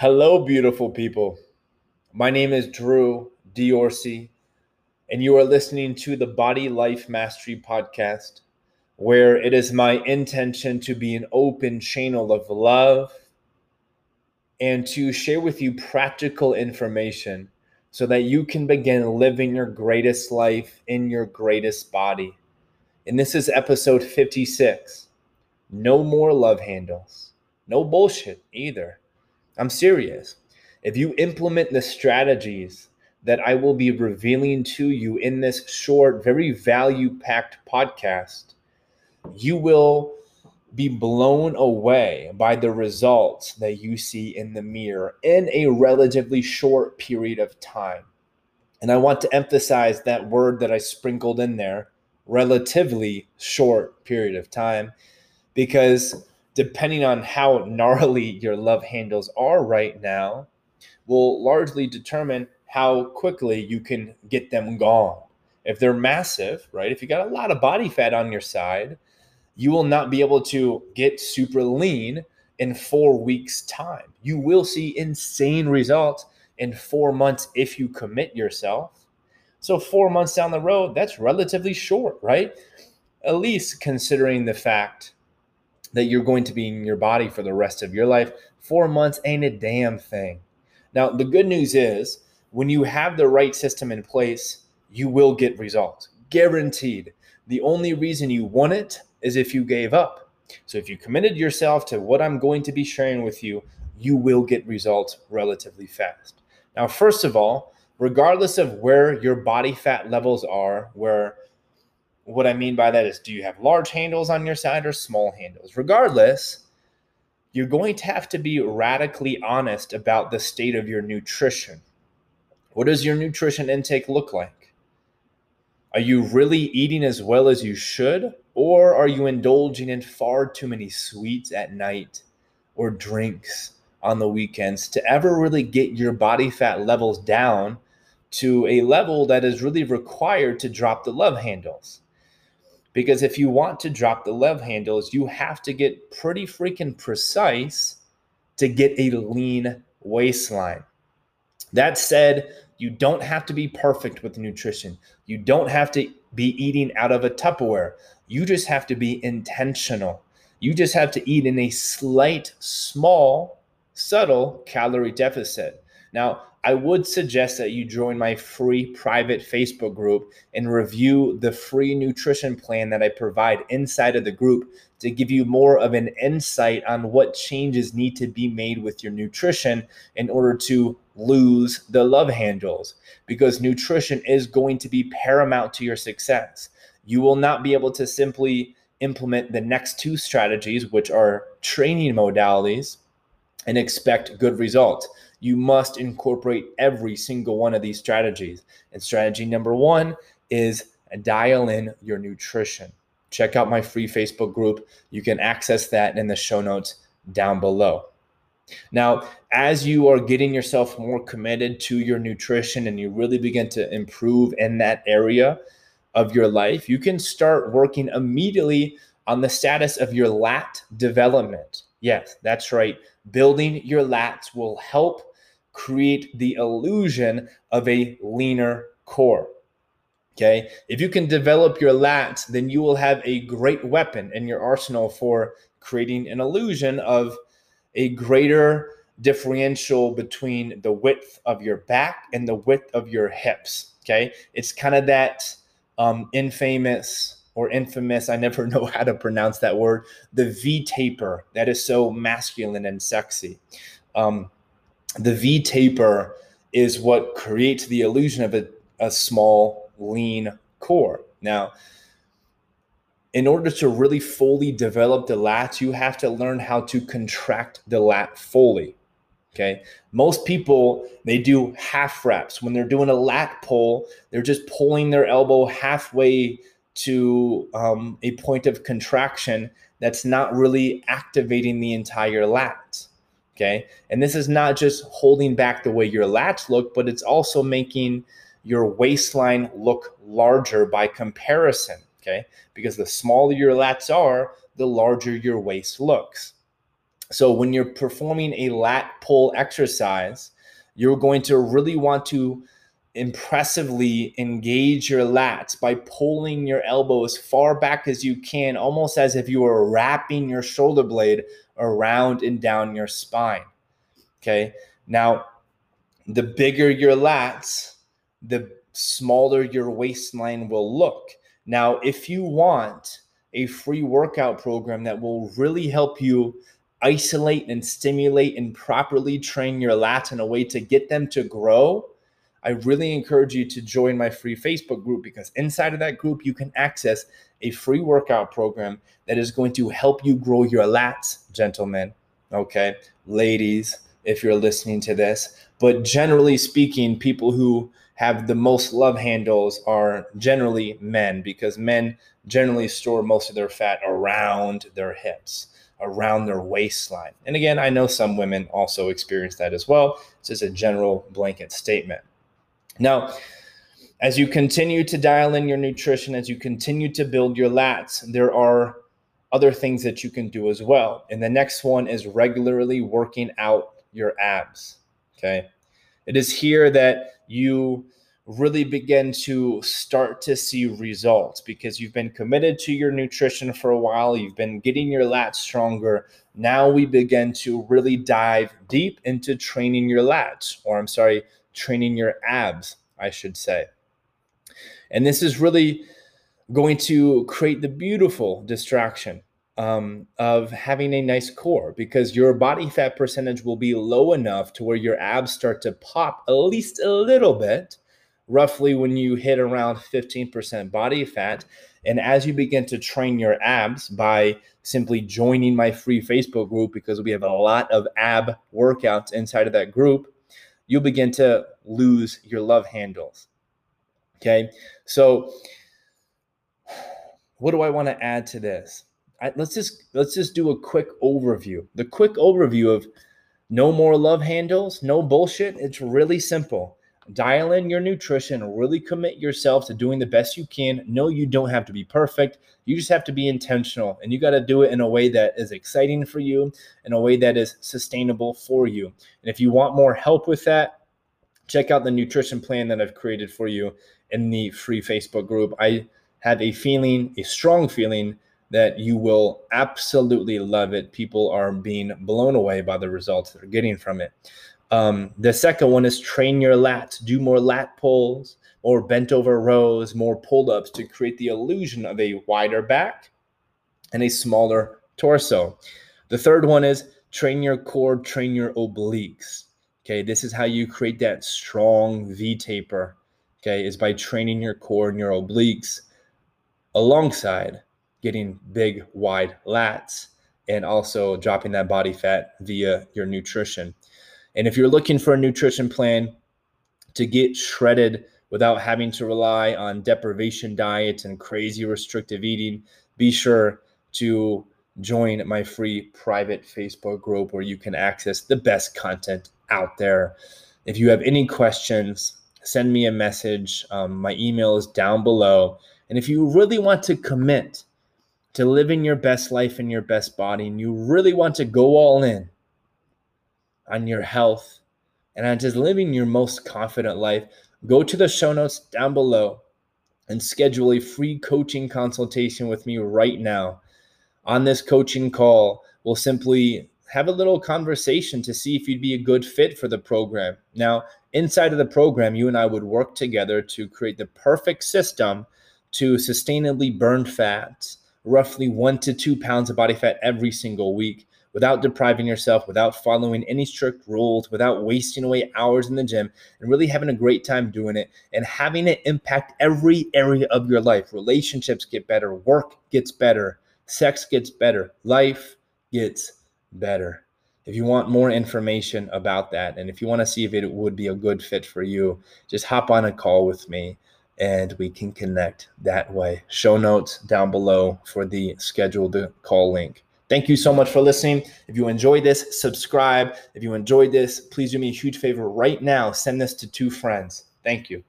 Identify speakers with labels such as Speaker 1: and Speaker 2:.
Speaker 1: Hello, beautiful people. My name is Drew Diorsi, and you are listening to the Body Life Mastery Podcast, where it is my intention to be an open channel of love and to share with you practical information so that you can begin living your greatest life in your greatest body. And this is episode 56. No more love handles. No bullshit either I'm serious. If you implement the strategies that I will be revealing to you in this short, very value packed podcast, you will be blown away by the results that you see in the mirror in a relatively short period of time. And I want to emphasize that word that I sprinkled in there relatively short period of time because depending on how gnarly your love handles are right now, will largely determine how quickly you can get them gone. If they're massive, right? If you got a lot of body fat on your side, you will not be able to get super lean in four weeks' time. You will see insane results in four months if you commit yourself. So, four months down the road, that's relatively short, right? At least considering the fact that you're going to be in your body for the rest of your life. Four months ain't a damn thing. Now, the good news is when you have the right system in place, you will get results. Guaranteed. The only reason you want it is if you gave up. So if you committed yourself to what I'm going to be sharing with you, you will get results relatively fast. Now, first of all, regardless of where your body fat levels are, where what I mean by that is do you have large handles on your side or small handles? Regardless, you're going to have to be radically honest about the state of your nutrition. What does your nutrition intake look like? Are you really eating as well as you should? Or are you indulging in far too many sweets at night or drinks on the weekends to ever really get your body fat levels down to a level that is really required to drop the love handles? Because if you want to drop the love handles, you have to get pretty freaking precise to get a lean waistline. That said, you don't have to be perfect with nutrition. You don't have to be eating out of a Tupperware. You just have to be intentional. You just have to eat in a slight, small, subtle calorie deficit. Now, I would suggest that you join my free private Facebook group and review the free nutrition plan that I provide inside of the group to give you more of an insight on what changes need to be made with your nutrition in order to lose the love handles because nutrition is going to be paramount to your success. You will not be able to simply implement the next two strategies, which are training modalities, and expect good results you must incorporate every single one of these strategies. And strategy number one is dial in your nutrition. Check out my free Facebook group. You can access that in the show notes down below. Now, as you are getting yourself more committed to your nutrition and you really begin to improve in that area of your life, you can start working immediately on the status of your lat development. Yes, that's right. Building your lats will help create the illusion of a leaner core. Okay. If you can develop your lats, then you will have a great weapon in your arsenal for creating an illusion of a greater differential between the width of your back and the width of your hips. Okay. It's kind of that um, infamous or infamous, I never know how to pronounce that word, the V taper that is so masculine and sexy. Um, the V taper is what creates the illusion of a, a small, lean core. Now, in order to really fully develop the lats, you have to learn how to contract the lat fully. Okay. Most people, they do half reps. When they're doing a lat pull, they're just pulling their elbow halfway to um, a point of contraction that's not really activating the entire lat. Okay. And this is not just holding back the way your lats look, but it's also making your waistline look larger by comparison. Okay. Because the smaller your lats are, the larger your waist looks. So when you're performing a lat pull exercise, you're going to really want to impressively engage your lats by pulling your elbow as far back as you can, almost as if you were wrapping your shoulder blade around and down your spine. Okay. Now, the bigger your lats, the smaller your waistline will look. Now, if you want a free workout program that will really help you isolate and stimulate and properly train your lats in a way to get them to grow, I really encourage you to join my free Facebook group because inside of that group, you can access a free workout program that is going to help you grow your lats, gentlemen. Okay, ladies, if you're listening to this. But generally speaking, people who have the most love handles are generally men because men generally store most of their fat around their hips, around their waistline. And again, I know some women also experience that as well. It's just a general blanket statement. Now, as you continue to dial in your nutrition, as you continue to build your lats, there are other things that you can do as well. And the next one is regularly working out your abs. Okay. It is here that you really begin to start to see results because you've been committed to your nutrition for a while. You've been getting your lats stronger. Now we begin to really dive deep into training your lats, or I'm sorry, training your abs, I should say. And this is really going to create the beautiful distraction um, of having a nice core because your body fat percentage will be low enough to where your abs start to pop at least a little bit, roughly when you hit around 15% body fat. And as you begin to train your abs by simply joining my free Facebook group, because we have a lot of ab workouts inside of that group, you'll begin to lose your love handles. Okay. So, what do I want to add to this? I, let's just let's just do a quick overview. The quick overview of no more love handles, no bullshit. It's really simple. Dial in your nutrition, really commit yourself to doing the best you can. No, you don't have to be perfect. You just have to be intentional and you got to do it in a way that is exciting for you, in a way that is sustainable for you. And if you want more help with that, check out the nutrition plan that I've created for you in the free Facebook group. I have a feeling, a strong feeling that you will absolutely love it. People are being blown away by the results they're getting from it. Um, the second one is train your lats, do more lat pulls, more bent over rows, more pull ups to create the illusion of a wider back and a smaller torso. The third one is train your core, train your obliques. Okay, this is how you create that strong V taper. Okay, is by training your core and your obliques alongside getting big, wide lats and also dropping that body fat via your nutrition. And if you're looking for a nutrition plan to get shredded without having to rely on deprivation diets and crazy restrictive eating, be sure to join my free private Facebook group where you can access the best content out there. If you have any questions, send me a message. Um, my email is down below. And if you really want to commit to living your best life in your best body and you really want to go all in on your health and on just living your most confident life, go to the show notes down below and schedule a free coaching consultation with me right now. On this coaching call, we'll simply have a little conversation to see if you'd be a good fit for the program. Now, inside of the program, you and I would work together to create the perfect system to sustainably burn fats roughly one to two pounds of body fat every single week without depriving yourself, without following any strict rules, without wasting away hours in the gym, and really having a great time doing it and having it impact every area of your life. Relationships get better, work gets better, sex gets better, life gets better. If you want more information about that, and if you want to see if it would be a good fit for you, just hop on a call with me and we can connect that way. Show notes down below for the scheduled call link. Thank you so much for listening. If you enjoyed this, subscribe. If you enjoyed this, please do me a huge favor right now. Send this to two friends. Thank you.